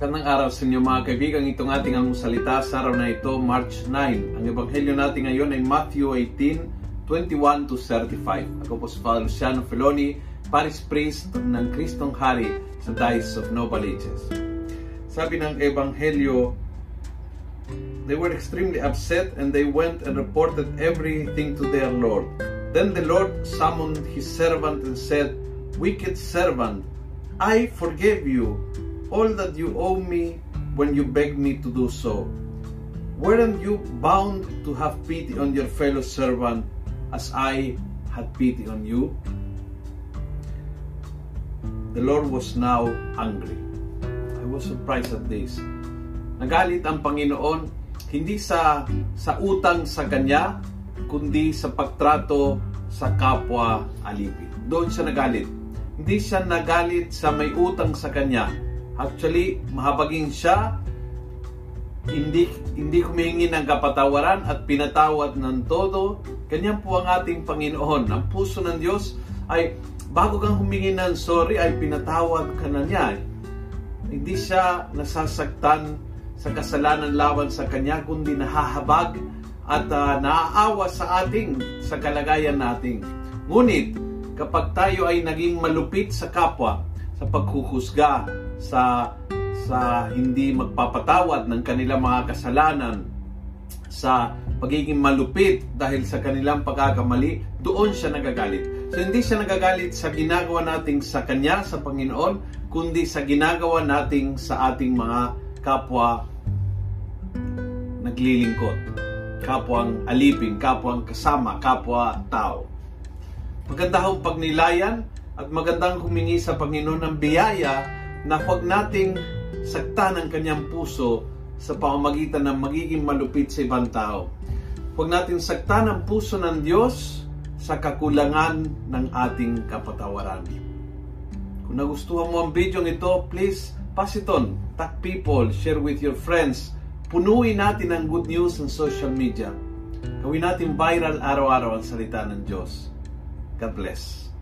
Magandang araw sa inyo mga kaibigan. Itong ating ang salita sa araw na ito, March 9. Ang ebanghelyo natin ngayon ay Matthew 18, 21 to 35. Ako po si Father Luciano Feloni, Paris Priest ng Kristong Hari sa Dice of Novaliches. Sabi ng ebanghelyo, They were extremely upset and they went and reported everything to their Lord. Then the Lord summoned his servant and said, Wicked servant, I forgave you all that you owe me when you begged me to do so. Weren't you bound to have pity on your fellow servant as I had pity on you? The Lord was now angry. I was surprised at this. Nagalit ang Panginoon hindi sa sa utang sa kanya kundi sa pagtrato sa kapwa alipin. Doon siya nagalit. Hindi siya nagalit sa may utang sa kanya Actually, mahabagin siya, hindi, hindi humingi ng kapatawaran at pinatawad ng todo. Ganyan po ang ating Panginoon. Ang puso ng Diyos ay bago kang humingi ng sorry ay pinatawad ka na niya. Hindi siya nasasaktan sa kasalanan laban sa Kanya, kundi nahahabag at uh, naaawa sa ating, sa kalagayan nating. Ngunit, kapag tayo ay naging malupit sa kapwa, sa paghuhusga, sa sa hindi magpapatawad ng kanilang mga kasalanan, sa pagiging malupit dahil sa kanilang pagkakamali, doon siya nagagalit. So hindi siya nagagalit sa ginagawa nating sa Kanya, sa Panginoon, kundi sa ginagawa nating sa ating mga kapwa naglilingkod. Kapwang alipin, kapwang kasama, kapwa tao. Maganda hong pagnilayan at magandang humingi sa Panginoon ng biyaya na huwag nating saktan ang kanyang puso sa pamamagitan ng magiging malupit sa ibang tao. Huwag natin saktan ang puso ng Diyos sa kakulangan ng ating kapatawaran. Kung nagustuhan mo ang video ito, please pass it on. Tag people, share with your friends. Punuin natin ang good news ng social media. Gawin natin viral araw-araw ang salita ng Diyos. God bless.